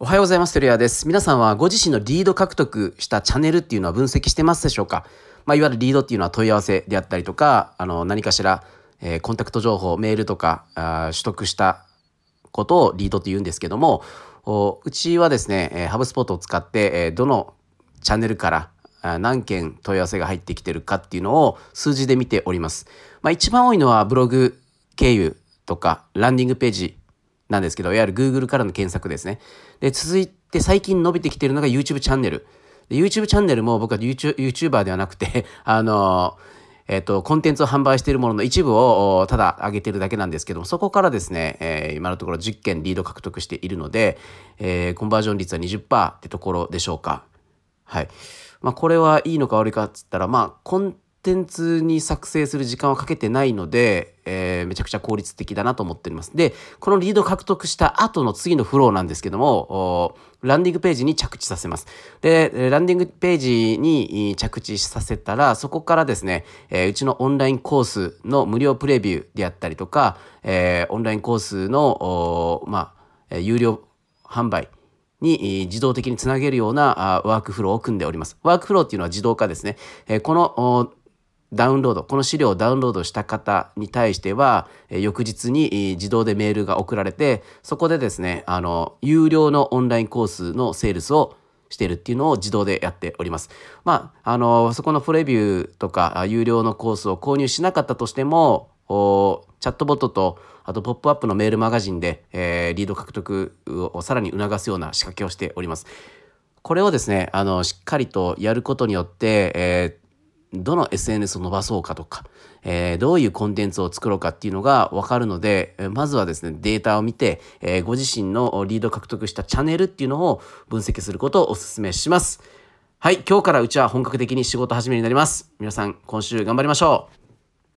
おはようございます。テレアです。皆さんはご自身のリード獲得したチャンネルっていうのは分析してますでしょうか？まあ、いわゆるリードっていうのは問い合わせであったりとか、あの、何かしら、えー、コンタクト情報、メールとかあ取得したことをリードと言うんですけども、おうちはですね、えー、ハブスポットを使って、えー、どのチャンネルから何件問い合わせが入ってきてるかっていうのを数字で見ております。まあ、一番多いのはブログ経由とかランディングページなんですけど、いわゆる Google からの検索ですね。で、続いて最近伸びてきているのが YouTube チャンネル。YouTube チャンネルも僕は YouTuber ではなくて、あの、えっ、と、コンテンツを販売しているものの一部をただ上げてるだけなんですけども、そこからですね、えー、今のところ10件リード獲得しているので、えー、コンバージョン率は20%ってところでしょうか。はい。まあ、これはいいのか悪いかっつったら、まあ、コンテンツに作成する時間はかけてないので、えー、めちゃくちゃ効率的だなと思っております。で、このリード獲得した後の次のフローなんですけども、ランディングページに着地させます。で、ランディングページに着地させたら、そこからですね、えー、うちのオンラインコースの無料プレビューであったりとか、えー、オンラインコースの、まあ、有料販売に自動的につなげるようなワークフローを組んでおります。ワークフローっていうのは自動化ですね。このダウンロード、この資料をダウンロードした方に対しては、え翌日に自動でメールが送られて、そこでですね、あの、有料のオンラインコースのセールスをしているっていうのを自動でやっております。まあ、あの、そこのプレビューとか、有料のコースを購入しなかったとしても、チャットボットと、あと、ポップアップのメールマガジンで、えー、リード獲得をさらに促すような仕掛けをしております。これをですね、あの、しっかりとやることによって、えーどの SNS を伸ばそうかとか、えー、どういうコンテンツを作ろうかっていうのがわかるので、まずはですね、データを見て、えー、ご自身のリード獲得したチャンネルっていうのを分析することをお勧めします。はい、今日からうちは本格的に仕事始めになります。皆さん、今週頑張りましょう。